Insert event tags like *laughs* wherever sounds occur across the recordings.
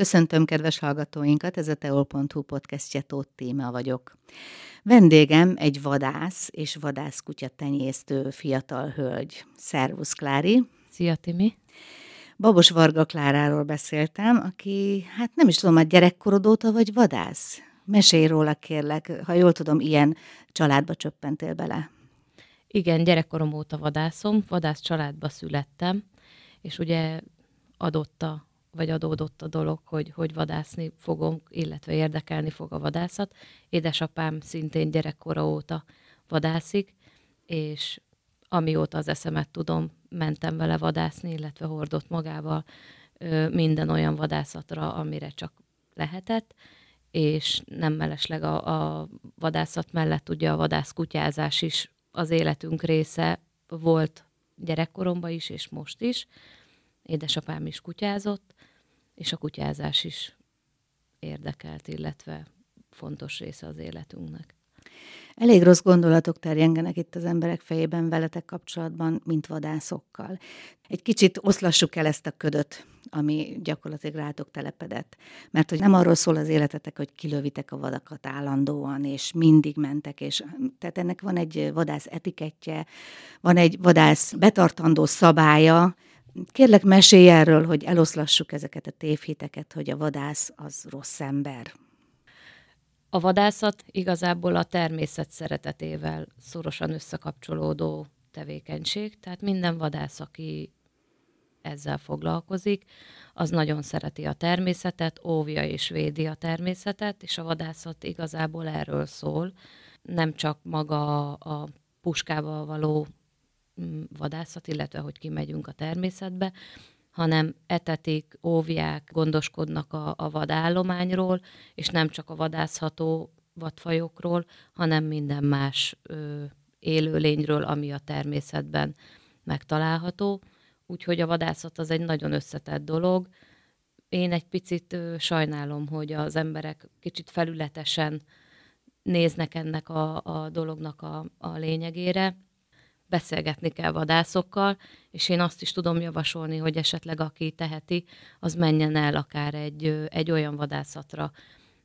Köszöntöm kedves hallgatóinkat, ez a teol.hu podcastje Tóth Téma vagyok. Vendégem egy vadász és vadászkutya tenyésztő fiatal hölgy. Szervusz, Klári! Szia, Timi! Babos Varga Kláráról beszéltem, aki, hát nem is tudom, a gyerekkorod óta vagy vadász? Mesélj róla, kérlek, ha jól tudom, ilyen családba csöppentél bele. Igen, gyerekkorom óta vadászom, vadász családba születtem, és ugye adott a vagy adódott a dolog, hogy, hogy vadászni fogom, illetve érdekelni fog a vadászat. Édesapám szintén gyerekkora óta vadászik, és amióta az eszemet tudom, mentem vele vadászni, illetve hordott magával minden olyan vadászatra, amire csak lehetett, és nem mellesleg a, a vadászat mellett ugye a vadászkutyázás is az életünk része volt gyerekkoromban is, és most is. Édesapám is kutyázott, és a kutyázás is érdekelt, illetve fontos része az életünknek. Elég rossz gondolatok terjengenek itt az emberek fejében veletek kapcsolatban, mint vadászokkal. Egy kicsit oszlassuk el ezt a ködöt, ami gyakorlatilag rátok telepedett. Mert hogy nem arról szól az életetek, hogy kilövitek a vadakat állandóan, és mindig mentek, és tehát ennek van egy vadász etikettje, van egy vadász betartandó szabálya, Kérlek, mesélj erről, hogy eloszlassuk ezeket a tévhiteket, hogy a vadász az rossz ember. A vadászat igazából a természet szeretetével szorosan összekapcsolódó tevékenység, tehát minden vadász, aki ezzel foglalkozik, az nagyon szereti a természetet, óvja és védi a természetet, és a vadászat igazából erről szól. Nem csak maga a puskával való vadászat, illetve hogy kimegyünk a természetbe, hanem etetik, óvják, gondoskodnak a, a vadállományról, és nem csak a vadászható vadfajokról, hanem minden más ö, élőlényről, ami a természetben megtalálható. Úgyhogy a vadászat az egy nagyon összetett dolog. Én egy picit ö, sajnálom, hogy az emberek kicsit felületesen néznek ennek a, a dolognak a, a lényegére, beszélgetni kell vadászokkal, és én azt is tudom javasolni, hogy esetleg aki teheti, az menjen el akár egy, egy olyan vadászatra,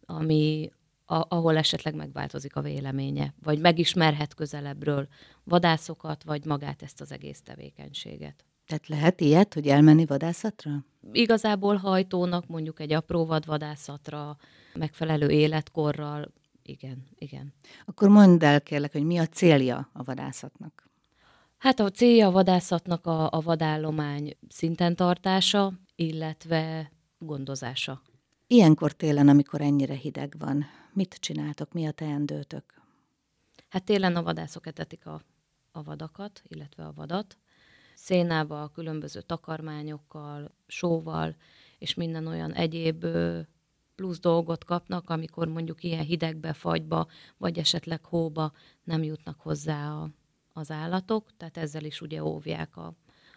ami, a, ahol esetleg megváltozik a véleménye, vagy megismerhet közelebbről vadászokat, vagy magát ezt az egész tevékenységet. Tehát lehet ilyet, hogy elmenni vadászatra? Igazából hajtónak, mondjuk egy apró vadvadászatra, megfelelő életkorral, igen, igen. Akkor mondd el kérlek, hogy mi a célja a vadászatnak? Hát a célja a vadászatnak a, a vadállomány szinten tartása, illetve gondozása. Ilyenkor télen, amikor ennyire hideg van, mit csináltok, mi a teendőtök? Hát télen a vadászok etetik a, a vadakat, illetve a vadat, szénával, különböző takarmányokkal, sóval, és minden olyan egyéb plusz dolgot kapnak, amikor mondjuk ilyen hidegbe, fagyba, vagy esetleg hóba nem jutnak hozzá a, az állatok, tehát ezzel is ugye óvják a,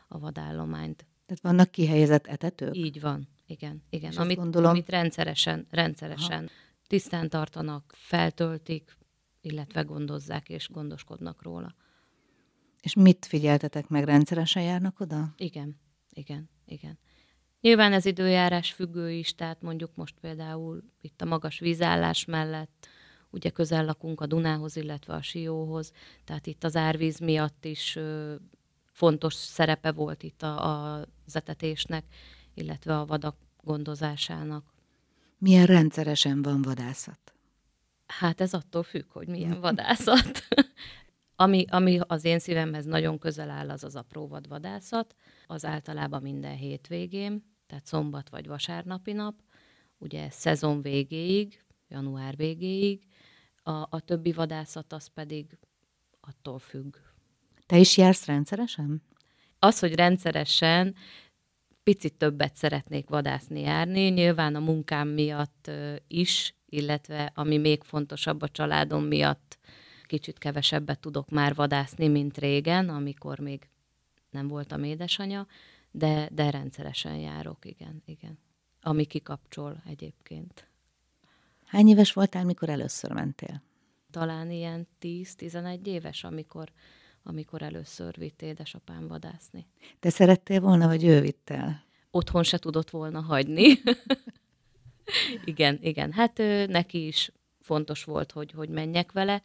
a vadállományt. Tehát vannak kihelyezett etetők? Így van, igen. igen. amit, gondolom... amit rendszeresen, rendszeresen Aha. tisztán tartanak, feltöltik, illetve gondozzák és gondoskodnak róla. És mit figyeltetek meg? Rendszeresen járnak oda? Igen, igen, igen. Nyilván ez időjárás függő is, tehát mondjuk most például itt a magas vízállás mellett ugye közel lakunk a Dunához, illetve a Sióhoz, tehát itt az árvíz miatt is fontos szerepe volt itt a, a zetetésnek, illetve a vadak gondozásának. Milyen rendszeresen van vadászat? Hát ez attól függ, hogy milyen vadászat. *laughs* ami, ami az én szívemhez nagyon közel áll, az az apró vadvadászat. Az általában minden hétvégén, tehát szombat vagy vasárnapi nap, ugye szezon végéig, január végéig, a, a többi vadászat az pedig attól függ. Te is jársz rendszeresen? Az, hogy rendszeresen picit többet szeretnék vadászni járni, nyilván a munkám miatt is, illetve ami még fontosabb a családom miatt, kicsit kevesebbet tudok már vadászni, mint régen, amikor még nem voltam édesanya, de, de rendszeresen járok, igen, igen. Ami kikapcsol egyébként. Hány éves voltál, mikor először mentél? Talán ilyen 10-11 éves, amikor, amikor először vitt édesapám vadászni. Te szerettél volna, vagy ő vitt el? Otthon se tudott volna hagyni. *laughs* igen, igen. Hát neki is fontos volt, hogy, hogy menjek vele.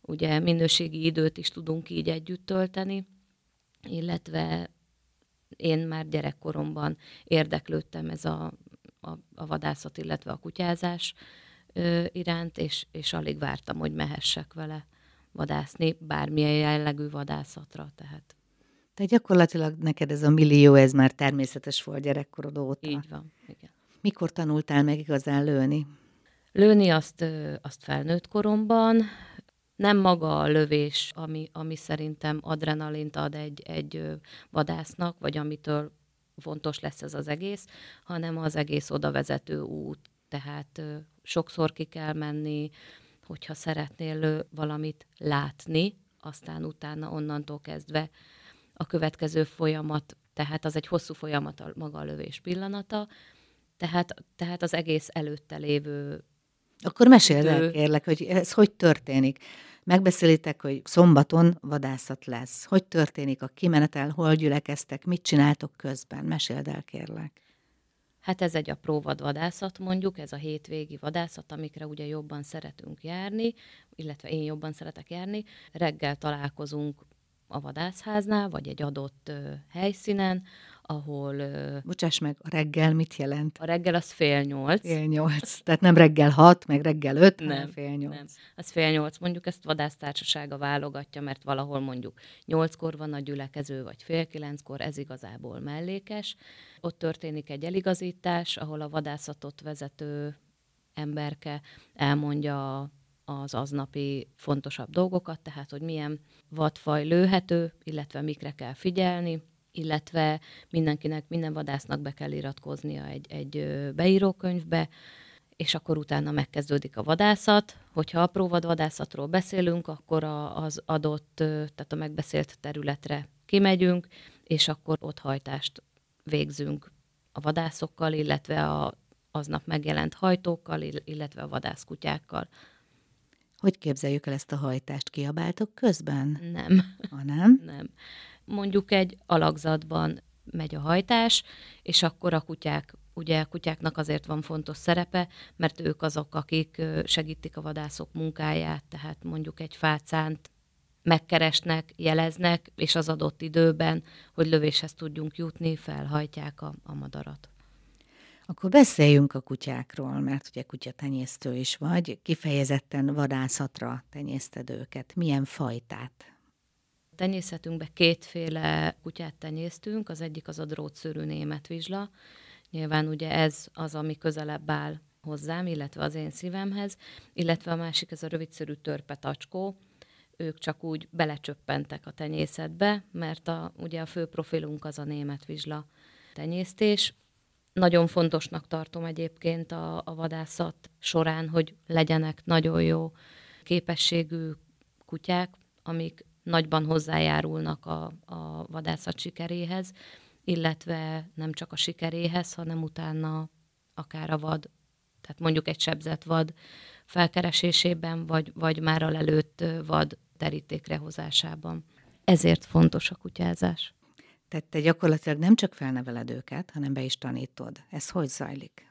Ugye minőségi időt is tudunk így együtt tölteni, illetve én már gyerekkoromban érdeklődtem ez a, a, a vadászat, illetve a kutyázás iránt, és, és alig vártam, hogy mehessek vele vadászni, bármilyen jellegű vadászatra. Tehát. Tehát gyakorlatilag neked ez a millió, ez már természetes volt gyerekkorod óta. Így van, igen. Mikor tanultál meg igazán lőni? Lőni azt, azt felnőtt koromban, nem maga a lövés, ami, ami szerintem adrenalint ad egy, egy vadásznak, vagy amitől fontos lesz ez az egész, hanem az egész oda vezető út. Tehát sokszor ki kell menni, hogyha szeretnél valamit látni, aztán utána onnantól kezdve a következő folyamat, tehát az egy hosszú folyamat a maga a lövés pillanata, tehát, tehát az egész előtte lévő Akkor meséld el, kérlek, hogy ez hogy történik. Megbeszélitek, hogy szombaton vadászat lesz. Hogy történik a kimenetel, hol gyülekeztek, mit csináltok közben? Meséld el, kérlek. Hát ez egy apró vadvadászat mondjuk, ez a hétvégi vadászat, amikre ugye jobban szeretünk járni, illetve én jobban szeretek járni. Reggel találkozunk a vadászháznál, vagy egy adott helyszínen, ahol... Bocsáss meg, a reggel mit jelent? A reggel az fél nyolc. Fél nyolc. Tehát nem reggel hat, meg reggel öt, nem, fél nyolc. Nem, az fél nyolc. Mondjuk ezt vadásztársasága válogatja, mert valahol mondjuk nyolckor van a gyülekező, vagy fél kilenckor, ez igazából mellékes. Ott történik egy eligazítás, ahol a vadászatot vezető emberke elmondja az aznapi fontosabb dolgokat, tehát hogy milyen vadfaj lőhető, illetve mikre kell figyelni, illetve mindenkinek, minden vadásznak be kell iratkoznia egy, egy beírókönyvbe, és akkor utána megkezdődik a vadászat. Hogyha apró vadászatról beszélünk, akkor a, az adott, tehát a megbeszélt területre kimegyünk, és akkor ott hajtást végzünk a vadászokkal, illetve a aznap megjelent hajtókkal, illetve a vadászkutyákkal. Hogy képzeljük el ezt a hajtást? Kiabáltok közben? Nem. Ha nem? Nem. Mondjuk egy alakzatban megy a hajtás, és akkor a kutyák, ugye kutyáknak azért van fontos szerepe, mert ők azok, akik segítik a vadászok munkáját, tehát mondjuk egy fácánt megkeresnek, jeleznek, és az adott időben, hogy lövéshez tudjunk jutni, felhajtják a, a madarat. Akkor beszéljünk a kutyákról, mert ugye kutyatenyésztő is vagy, kifejezetten vadászatra tenyészted őket. Milyen fajtát? Tenyészetünkbe kétféle kutyát tenyésztünk, az egyik az a drótszörű német vizsla. Nyilván ugye ez az, ami közelebb áll hozzám, illetve az én szívemhez, illetve a másik ez a rövidszörű törpetacskó. Ők csak úgy belecsöppentek a tenyészetbe, mert a, ugye a fő profilunk az a német vizsla tenyésztés. Nagyon fontosnak tartom egyébként a, a vadászat során, hogy legyenek nagyon jó képességű kutyák, amik nagyban hozzájárulnak a, a vadászat sikeréhez, illetve nem csak a sikeréhez, hanem utána akár a vad, tehát mondjuk egy sebzett vad felkeresésében, vagy, vagy már a lelőtt vad terítékre hozásában. Ezért fontos a kutyázás. Tehát te gyakorlatilag nem csak felneveled őket, hanem be is tanítod. Ez hogy zajlik?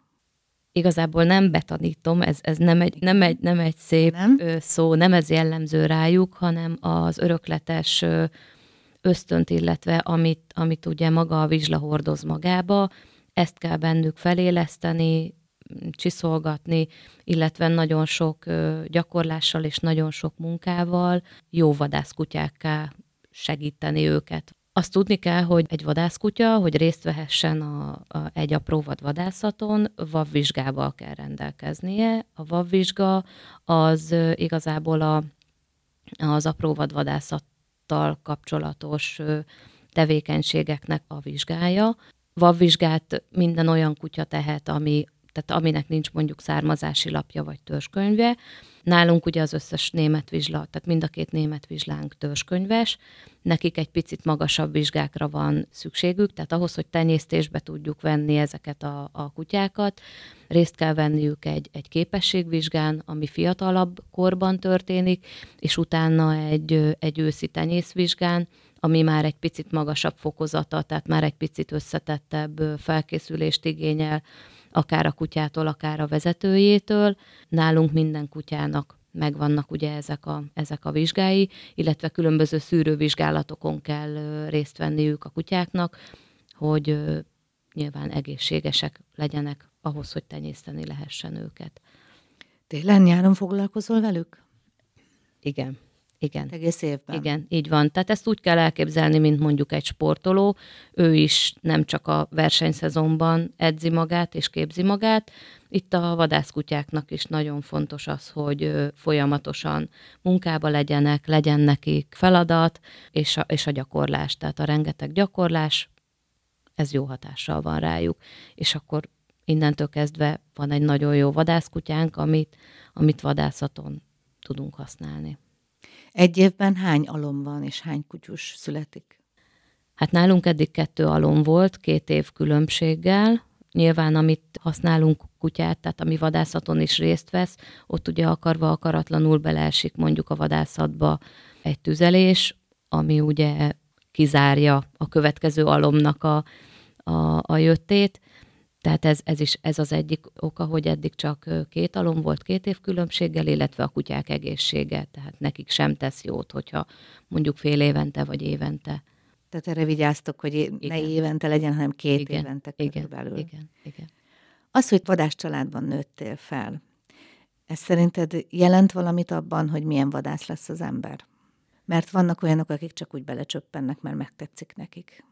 Igazából nem betanítom, ez, ez nem, egy, nem, egy, nem egy szép nem? szó, nem ez jellemző rájuk, hanem az örökletes ösztönt, illetve amit, amit ugye maga a vizsla hordoz magába, ezt kell bennük feléleszteni, csiszolgatni, illetve nagyon sok gyakorlással és nagyon sok munkával jó vadászkutyákká segíteni őket. Azt tudni kell, hogy egy vadászkutya, hogy részt vehessen a, a, egy apró vadvadászaton, vavvizsgával kell rendelkeznie. A vavvizsga az igazából a, az apró vadvadászattal kapcsolatos tevékenységeknek a vizsgája. Vavvizsgát minden olyan kutya tehet, ami tehát aminek nincs mondjuk származási lapja vagy törzskönyve. Nálunk ugye az összes német vizsla, tehát mind a két német vizslánk törzskönyves, nekik egy picit magasabb vizsgákra van szükségük, tehát ahhoz, hogy tenyésztésbe tudjuk venni ezeket a, a kutyákat, részt kell venniük egy, egy képességvizsgán, ami fiatalabb korban történik, és utána egy, egy őszi tenyészvizsgán, ami már egy picit magasabb fokozata, tehát már egy picit összetettebb felkészülést igényel, akár a kutyától, akár a vezetőjétől. Nálunk minden kutyának megvannak ugye ezek a, ezek a vizsgái, illetve különböző szűrővizsgálatokon kell részt venniük a kutyáknak, hogy nyilván egészségesek legyenek ahhoz, hogy tenyészteni lehessen őket. Télen-nyáron foglalkozol velük? Igen. Igen. Egész évben. Igen, így van. Tehát ezt úgy kell elképzelni, mint mondjuk egy sportoló. Ő is nem csak a versenyszezonban edzi magát és képzi magát. Itt a vadászkutyáknak is nagyon fontos az, hogy folyamatosan munkába legyenek, legyen nekik feladat, és a, és a gyakorlás. Tehát a rengeteg gyakorlás, ez jó hatással van rájuk. És akkor innentől kezdve van egy nagyon jó vadászkutyánk, amit, amit vadászaton tudunk használni. Egy évben hány alom van, és hány kutyus születik? Hát nálunk eddig kettő alom volt, két év különbséggel. Nyilván, amit használunk kutyát, tehát ami vadászaton is részt vesz, ott ugye akarva akaratlanul beleesik mondjuk a vadászatba egy tüzelés, ami ugye kizárja a következő alomnak a, a, a jöttét, tehát ez, ez is ez az egyik oka, hogy eddig csak két alom volt két év különbséggel, illetve a kutyák egészsége, tehát nekik sem tesz jót, hogyha mondjuk fél évente vagy évente. Tehát erre vigyáztok, hogy igen. ne évente legyen, hanem két igen. évente körülbelül. Igen, igen, igen. Az, hogy vadász családban nőttél fel, ez szerinted jelent valamit abban, hogy milyen vadász lesz az ember? Mert vannak olyanok, akik csak úgy belecsöppennek, mert megtetszik nekik.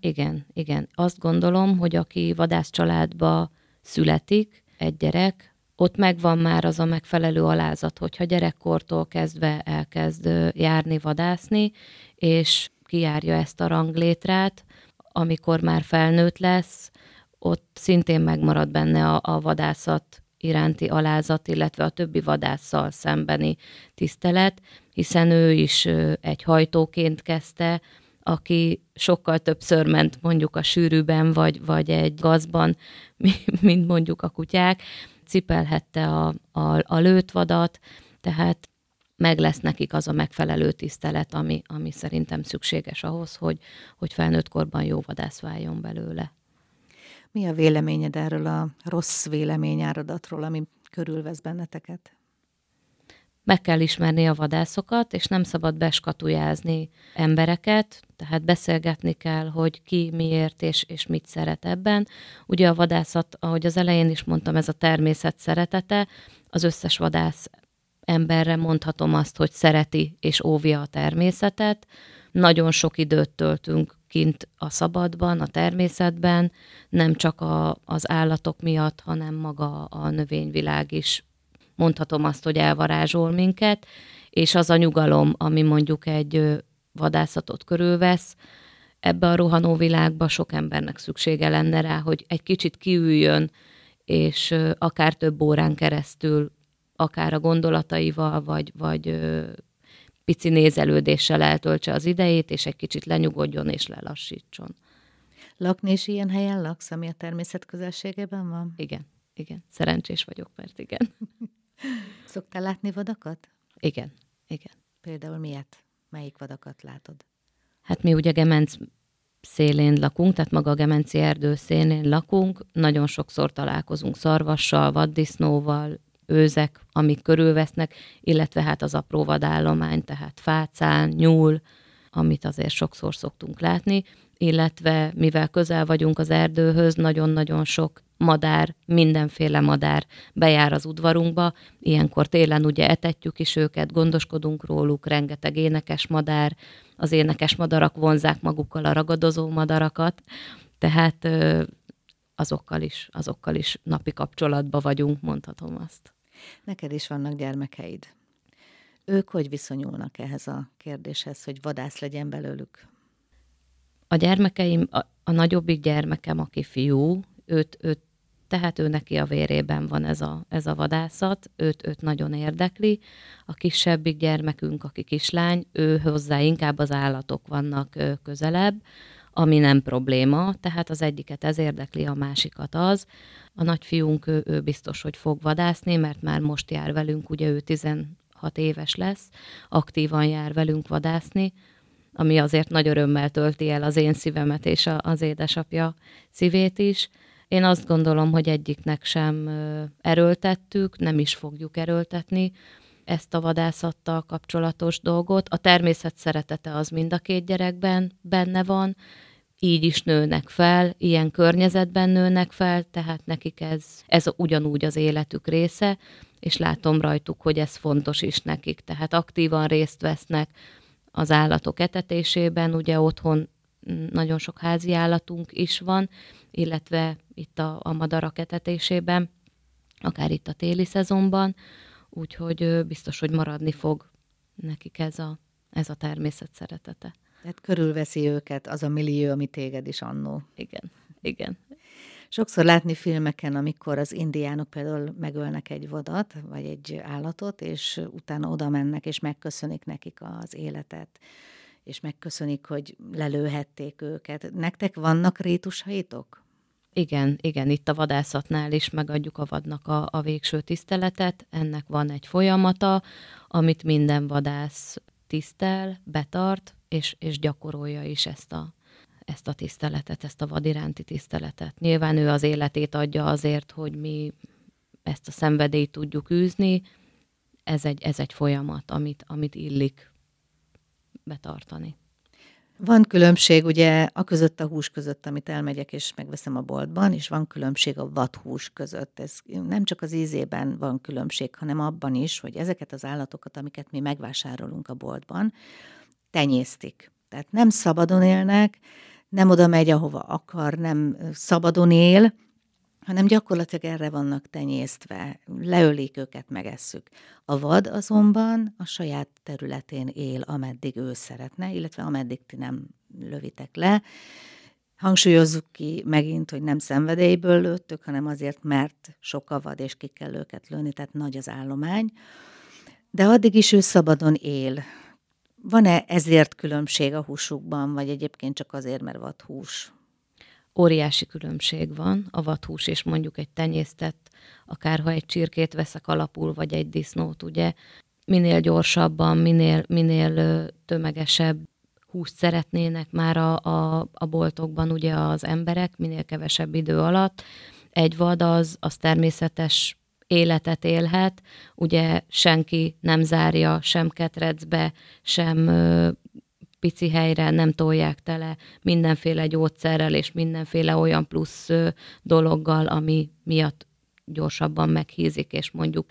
Igen, igen. Azt gondolom, hogy aki vadász családba születik, egy gyerek, ott megvan már az a megfelelő alázat, hogyha gyerekkortól kezdve elkezd járni, vadászni, és kijárja ezt a ranglétrát, amikor már felnőtt lesz, ott szintén megmarad benne a, a vadászat iránti alázat, illetve a többi vadásszal szembeni tisztelet, hiszen ő is egy hajtóként kezdte, aki sokkal többször ment mondjuk a sűrűben, vagy, vagy egy gazban, *laughs* mint mondjuk a kutyák, cipelhette a, a, a lőtvadat, tehát meg lesz nekik az a megfelelő tisztelet, ami, ami szerintem szükséges ahhoz, hogy, hogy felnőtt korban jó vadász váljon belőle. Mi a véleményed erről a rossz véleményáradatról, ami körülvesz benneteket? Meg kell ismerni a vadászokat, és nem szabad beskatujázni embereket, tehát beszélgetni kell, hogy ki miért és, és mit szeret ebben. Ugye a vadászat, ahogy az elején is mondtam, ez a természet szeretete, az összes vadász emberre mondhatom azt, hogy szereti és óvja a természetet. Nagyon sok időt töltünk kint a szabadban, a természetben, nem csak a, az állatok miatt, hanem maga a növényvilág is mondhatom azt, hogy elvarázsol minket, és az a nyugalom, ami mondjuk egy vadászatot körülvesz, ebbe a rohanó világba sok embernek szüksége lenne rá, hogy egy kicsit kiüljön, és akár több órán keresztül, akár a gondolataival, vagy, vagy pici nézelődéssel eltöltse az idejét, és egy kicsit lenyugodjon és lelassítson. Lakni is ilyen helyen laksz, ami a természet közelségében van? Igen, igen. Szerencsés vagyok, mert igen. *laughs* Szoktál látni vadakat? Igen, igen. Például miért? Melyik vadakat látod? Hát mi ugye Gemenc szélén lakunk, tehát maga a Gemenci erdő szélén lakunk, nagyon sokszor találkozunk szarvassal, vaddisznóval, őzek, amik körülvesznek, illetve hát az apró vadállomány, tehát fácán, nyúl, amit azért sokszor szoktunk látni, illetve mivel közel vagyunk az erdőhöz, nagyon-nagyon sok madár, mindenféle madár bejár az udvarunkba. Ilyenkor télen ugye etetjük is őket, gondoskodunk róluk, rengeteg énekes madár. Az énekes madarak vonzák magukkal a ragadozó madarakat, tehát azokkal is, azokkal is napi kapcsolatban vagyunk, mondhatom azt. Neked is vannak gyermekeid. Ők hogy viszonyulnak ehhez a kérdéshez, hogy vadász legyen belőlük? A gyermekeim, a, a nagyobbik gyermekem, aki fiú, őt, őt tehát ő neki a vérében van ez a, ez a vadászat, őt, őt nagyon érdekli. A kisebbik gyermekünk, aki kislány, ő hozzá inkább az állatok vannak közelebb, ami nem probléma, tehát az egyiket ez érdekli, a másikat az. A nagyfiunk, ő, ő biztos, hogy fog vadászni, mert már most jár velünk, ugye ő 16 éves lesz, aktívan jár velünk vadászni, ami azért nagy örömmel tölti el az én szívemet és a, az édesapja szívét is Én azt gondolom, hogy egyiknek sem erőltettük, nem is fogjuk erőltetni ezt a vadászattal kapcsolatos dolgot. A természet szeretete az mind a két gyerekben benne van, így is nőnek fel, ilyen környezetben nőnek fel, tehát nekik ez, ez ugyanúgy az életük része, és látom rajtuk, hogy ez fontos is nekik. Tehát aktívan részt vesznek az állatok etetésében, ugye otthon nagyon sok házi állatunk is van, illetve itt a, a madarak etetésében, akár itt a téli szezonban, úgyhogy biztos, hogy maradni fog nekik ez a, ez a természet szeretete. Tehát körülveszi őket az a millió, ami téged is annó. Igen, igen. Sokszor látni filmeken, amikor az indiánok például megölnek egy vadat, vagy egy állatot, és utána oda mennek, és megköszönik nekik az életet, és megköszönik, hogy lelőhették őket. Nektek vannak rétusaitok? Igen, igen, itt a vadászatnál is megadjuk a vadnak a, a végső tiszteletet. Ennek van egy folyamata, amit minden vadász tisztel, betart, és, és gyakorolja is ezt a, ezt a tiszteletet, ezt a vad iránti tiszteletet. Nyilván ő az életét adja azért, hogy mi ezt a szenvedélyt tudjuk űzni. Ez egy, ez egy folyamat, amit, amit illik betartani. Van különbség ugye a között a hús között, amit elmegyek és megveszem a boltban, és van különbség a vadhús között. Ez nem csak az ízében van különbség, hanem abban is, hogy ezeket az állatokat, amiket mi megvásárolunk a boltban, tenyésztik. Tehát nem szabadon élnek, nem oda megy, ahova akar, nem szabadon él, hanem gyakorlatilag erre vannak tenyésztve, leölik őket, megesszük. A vad azonban a saját területén él, ameddig ő szeretne, illetve ameddig ti nem lövitek le. Hangsúlyozzuk ki megint, hogy nem szenvedélyből lőttök, hanem azért, mert sok a vad, és ki kell őket lőni, tehát nagy az állomány. De addig is ő szabadon él. Van-e ezért különbség a húsukban, vagy egyébként csak azért, mert vad hús? óriási különbség van a vathús és mondjuk egy tenyésztett, akárha egy csirkét veszek alapul, vagy egy disznót, ugye, minél gyorsabban, minél, minél tömegesebb húst szeretnének már a, a, a boltokban ugye az emberek, minél kevesebb idő alatt. Egy vad az, az természetes életet élhet, ugye senki nem zárja sem ketrecbe, sem pici helyre nem tolják tele mindenféle gyógyszerrel és mindenféle olyan plusz dologgal, ami miatt gyorsabban meghízik, és mondjuk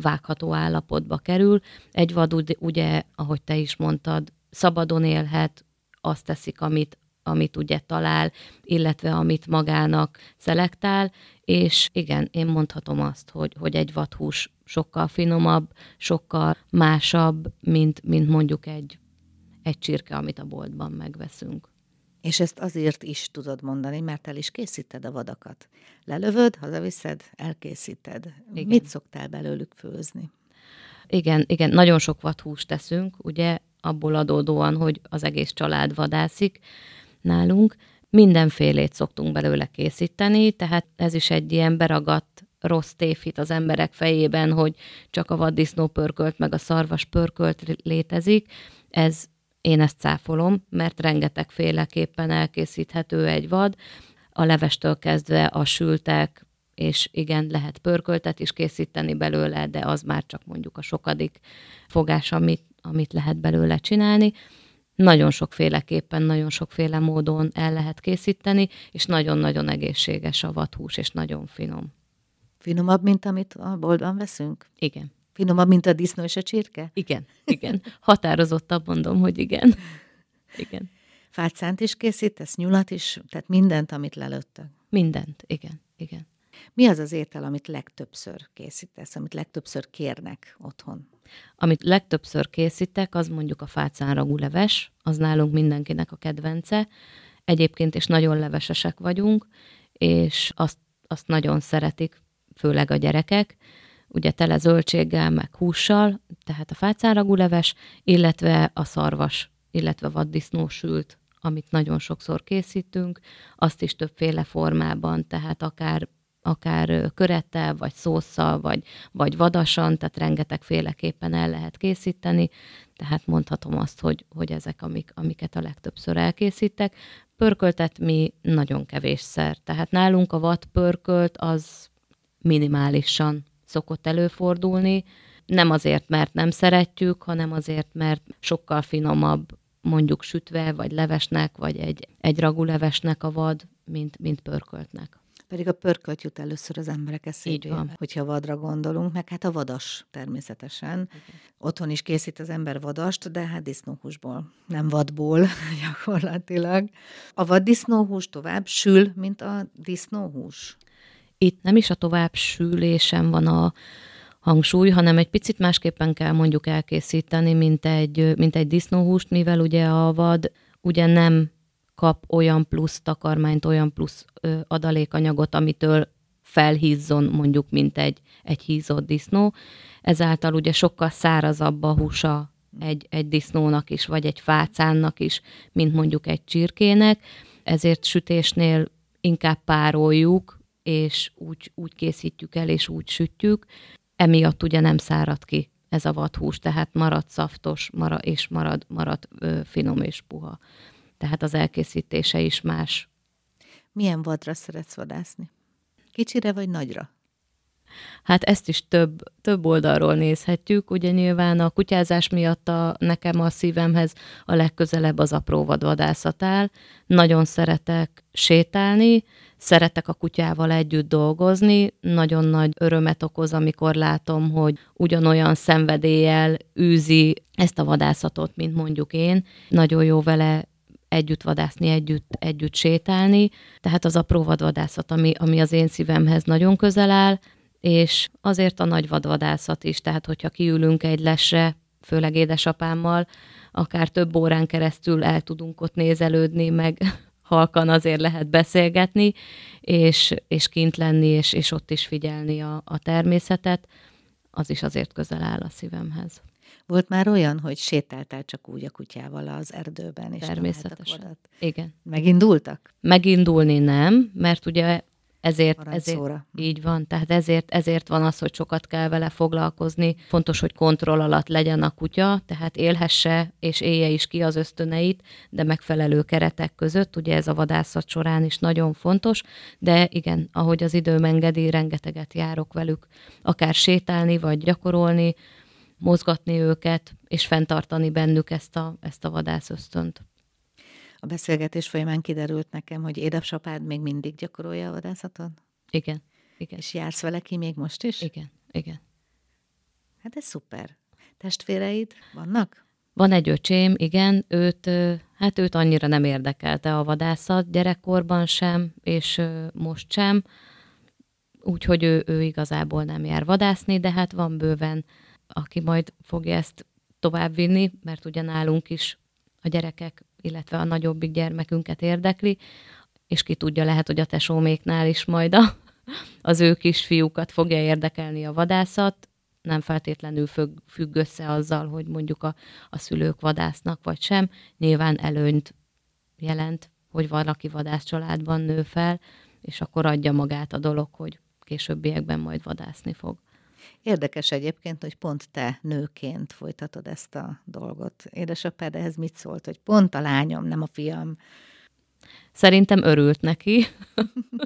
vágható állapotba kerül. Egy vad ugye, ahogy te is mondtad, szabadon élhet, azt teszik, amit, amit ugye talál, illetve amit magának szelektál, és igen, én mondhatom azt, hogy, hogy egy vadhús sokkal finomabb, sokkal másabb, mint, mint mondjuk egy egy csirke, amit a boltban megveszünk. És ezt azért is tudod mondani, mert el is készíted a vadakat. Lelövöd, hazaviszed, elkészíted. Igen. Mit szoktál belőlük főzni? Igen, igen, nagyon sok vadhúst teszünk, ugye abból adódóan, hogy az egész család vadászik nálunk. Mindenfélét szoktunk belőle készíteni, tehát ez is egy ilyen beragadt rossz tévhit az emberek fejében, hogy csak a vaddisznó pörkölt, meg a szarvas pörkölt létezik. Ez én ezt cáfolom, mert rengetegféleképpen elkészíthető egy vad, a levestől kezdve a sültek, és igen, lehet pörköltet is készíteni belőle, de az már csak mondjuk a sokadik fogás, amit, amit lehet belőle csinálni. Nagyon sokféleképpen, nagyon sokféle módon el lehet készíteni, és nagyon-nagyon egészséges a vadhús, és nagyon finom. Finomabb, mint amit a boltban veszünk? Igen. Finomabb, mint a disznó és a csirke? Igen, igen. Határozottabb mondom, hogy igen. Igen. Fácánt is készítesz, nyulat is, tehát mindent, amit lelőttek? Mindent, igen, igen. Mi az az étel, amit legtöbbször készítesz, amit legtöbbször kérnek otthon? Amit legtöbbször készítek, az mondjuk a fácánragú leves, az nálunk mindenkinek a kedvence. Egyébként is nagyon levesesek vagyunk, és azt, azt nagyon szeretik, főleg a gyerekek, ugye tele zöldséggel, meg hússal, tehát a fácánragú leves, illetve a szarvas, illetve vaddisznó sült, amit nagyon sokszor készítünk, azt is többféle formában, tehát akár akár körettel, vagy szószal, vagy, vagy vadasan, tehát rengetegféleképpen el lehet készíteni, tehát mondhatom azt, hogy, hogy ezek, amik, amiket a legtöbbször elkészítek. Pörköltet mi nagyon kevésszer, tehát nálunk a vad pörkölt az minimálisan szokott előfordulni, nem azért, mert nem szeretjük, hanem azért, mert sokkal finomabb mondjuk sütve, vagy levesnek, vagy egy, egy ragulevesnek a vad, mint, mint pörköltnek. Pedig a pörkölt jut először az emberek eszébe, hogyha vadra gondolunk, meg hát a vadas természetesen. Okay. Otthon is készít az ember vadast, de hát disznóhúsból, nem vadból *laughs* gyakorlatilag. A vad disznóhús tovább sül, mint a disznóhús? Itt nem is a tovább sűlésen van a, hangsúly, hanem egy picit másképpen kell mondjuk elkészíteni, mint egy, mint egy disznóhúst, mivel ugye a vad ugye nem kap olyan plusz takarmányt, olyan plusz ö, adalékanyagot, amitől felhízzon mondjuk, mint egy, egy hízott disznó. Ezáltal ugye sokkal szárazabb a húsa egy, egy disznónak is, vagy egy fácánnak is, mint mondjuk egy csirkének. Ezért sütésnél inkább pároljuk, és úgy, úgy készítjük el, és úgy sütjük, emiatt ugye nem szárad ki ez a vadhús, tehát marad szaftos marad, és marad, marad ö, finom és puha. Tehát az elkészítése is más. Milyen vadra szeretsz vadászni? Kicsire vagy nagyra? Hát ezt is több, több oldalról nézhetjük. Ugye nyilván a kutyázás miatt a, nekem a szívemhez a legközelebb az apró vadvadászat áll. Nagyon szeretek sétálni, szeretek a kutyával együtt dolgozni, nagyon nagy örömet okoz, amikor látom, hogy ugyanolyan szenvedéllyel űzi ezt a vadászatot, mint mondjuk én. Nagyon jó vele együtt vadászni, együtt, együtt sétálni. Tehát az apró vadvadászat, ami, ami az én szívemhez nagyon közel áll, és azért a nagy vadvadászat is, tehát hogyha kiülünk egy lesre, főleg édesapámmal, akár több órán keresztül el tudunk ott nézelődni, meg *laughs* halkan azért lehet beszélgetni, és, és kint lenni, és, és ott is figyelni a, a természetet, az is azért közel áll a szívemhez. Volt már olyan, hogy sétáltál csak úgy a kutyával az erdőben, és Természetesen. Igen. Megindultak? Megindulni nem, mert ugye ezért, ezért így van, tehát ezért, ezért van az, hogy sokat kell vele foglalkozni. Fontos, hogy kontroll alatt legyen a kutya, tehát élhesse és élje is ki az ösztöneit, de megfelelő keretek között, ugye ez a vadászat során is nagyon fontos, de igen, ahogy az időm engedi, rengeteget járok velük, akár sétálni, vagy gyakorolni, mozgatni őket, és fenntartani bennük ezt a, ezt a vadászösztönt. A beszélgetés folyamán kiderült nekem, hogy édesapád még mindig gyakorolja a vadászatot? Igen, igen. És jársz vele ki még most is? Igen, igen. Hát ez szuper. Testvéreid vannak? Van egy öcsém, igen, őt, hát őt annyira nem érdekelte a vadászat gyerekkorban sem, és most sem, úgyhogy ő, ő igazából nem jár vadászni, de hát van bőven, aki majd fogja ezt továbbvinni, mert ugye nálunk is a gyerekek illetve a nagyobbik gyermekünket érdekli, és ki tudja, lehet, hogy a tesóméknál is majd a, az ő kisfiúkat fogja érdekelni a vadászat, nem feltétlenül függ, függ össze azzal, hogy mondjuk a, a szülők vadásznak vagy sem. Nyilván előnyt jelent, hogy valaki vadász családban nő fel, és akkor adja magát a dolog, hogy későbbiekben majd vadászni fog. Érdekes egyébként, hogy pont te nőként folytatod ezt a dolgot. Édesapád ehhez mit szólt, hogy pont a lányom, nem a fiam? Szerintem örült neki,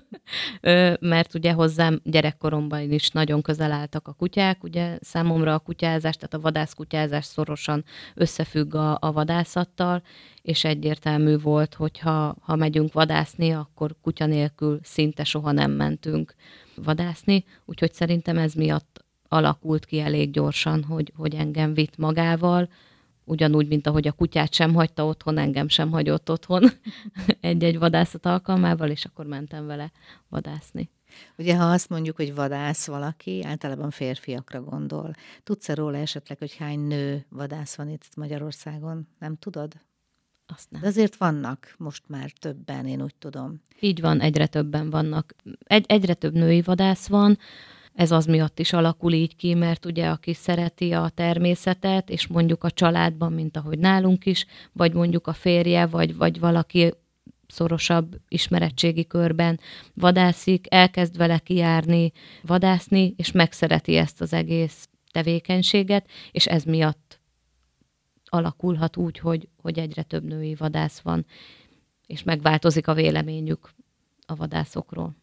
*laughs* mert ugye hozzám gyerekkoromban is nagyon közel álltak a kutyák, ugye számomra a kutyázás, tehát a vadászkutyázás szorosan összefügg a, a vadászattal, és egyértelmű volt, hogy ha, ha megyünk vadászni, akkor kutya nélkül szinte soha nem mentünk vadászni, úgyhogy szerintem ez miatt alakult ki elég gyorsan, hogy, hogy engem vitt magával, ugyanúgy, mint ahogy a kutyát sem hagyta otthon, engem sem hagyott otthon *laughs* egy-egy vadászat alkalmával, és akkor mentem vele vadászni. Ugye, ha azt mondjuk, hogy vadász valaki, általában férfiakra gondol. Tudsz-e róla esetleg, hogy hány nő vadász van itt Magyarországon? Nem tudod? Azt nem. De azért vannak most már többen, én úgy tudom. Így van, egyre többen vannak. Egy, egyre több női vadász van, ez az miatt is alakul így ki, mert ugye aki szereti a természetet, és mondjuk a családban, mint ahogy nálunk is, vagy mondjuk a férje, vagy, vagy valaki szorosabb ismeretségi körben vadászik, elkezd vele kijárni, vadászni, és megszereti ezt az egész tevékenységet, és ez miatt alakulhat úgy, hogy, hogy egyre több női vadász van, és megváltozik a véleményük a vadászokról.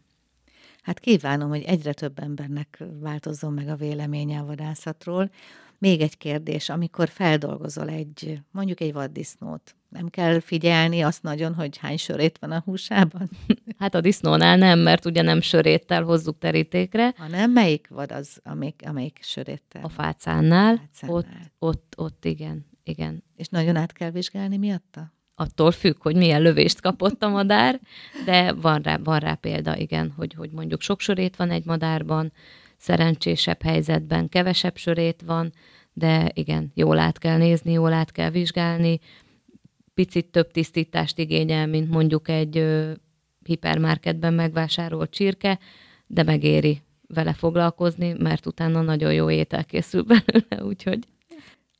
Hát kívánom, hogy egyre több embernek változzon meg a véleménye a vadászatról. Még egy kérdés, amikor feldolgozol egy, mondjuk egy vaddisznót, nem kell figyelni azt nagyon, hogy hány sörét van a húsában? *laughs* Hát a disznónál nem, mert ugye nem söréttel hozzuk terítékre. Hanem melyik vad az, amelyik, amelyik söréttel? A fácánnál. fácánnál. Ott, ott, ott igen, igen. És nagyon át kell vizsgálni miatta? Attól függ, hogy milyen lövést kapott a madár, de van rá, van rá példa, igen, hogy, hogy mondjuk sok sörét van egy madárban, szerencsésebb helyzetben kevesebb sörét van, de igen, jól át kell nézni, jól át kell vizsgálni, picit több tisztítást igényel, mint mondjuk egy ö, hipermarketben megvásárolt csirke, de megéri vele foglalkozni, mert utána nagyon jó étel készül belőle, úgyhogy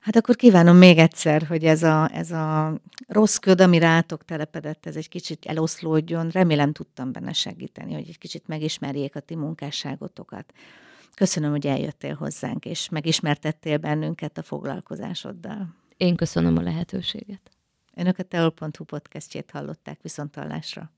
Hát akkor kívánom még egyszer, hogy ez a, ez a rossz köd, ami rátok telepedett, ez egy kicsit eloszlódjon. Remélem tudtam benne segíteni, hogy egy kicsit megismerjék a ti munkásságotokat. Köszönöm, hogy eljöttél hozzánk, és megismertettél bennünket a foglalkozásoddal. Én köszönöm a lehetőséget. Önök a teol.hu podcastjét hallották viszontalásra.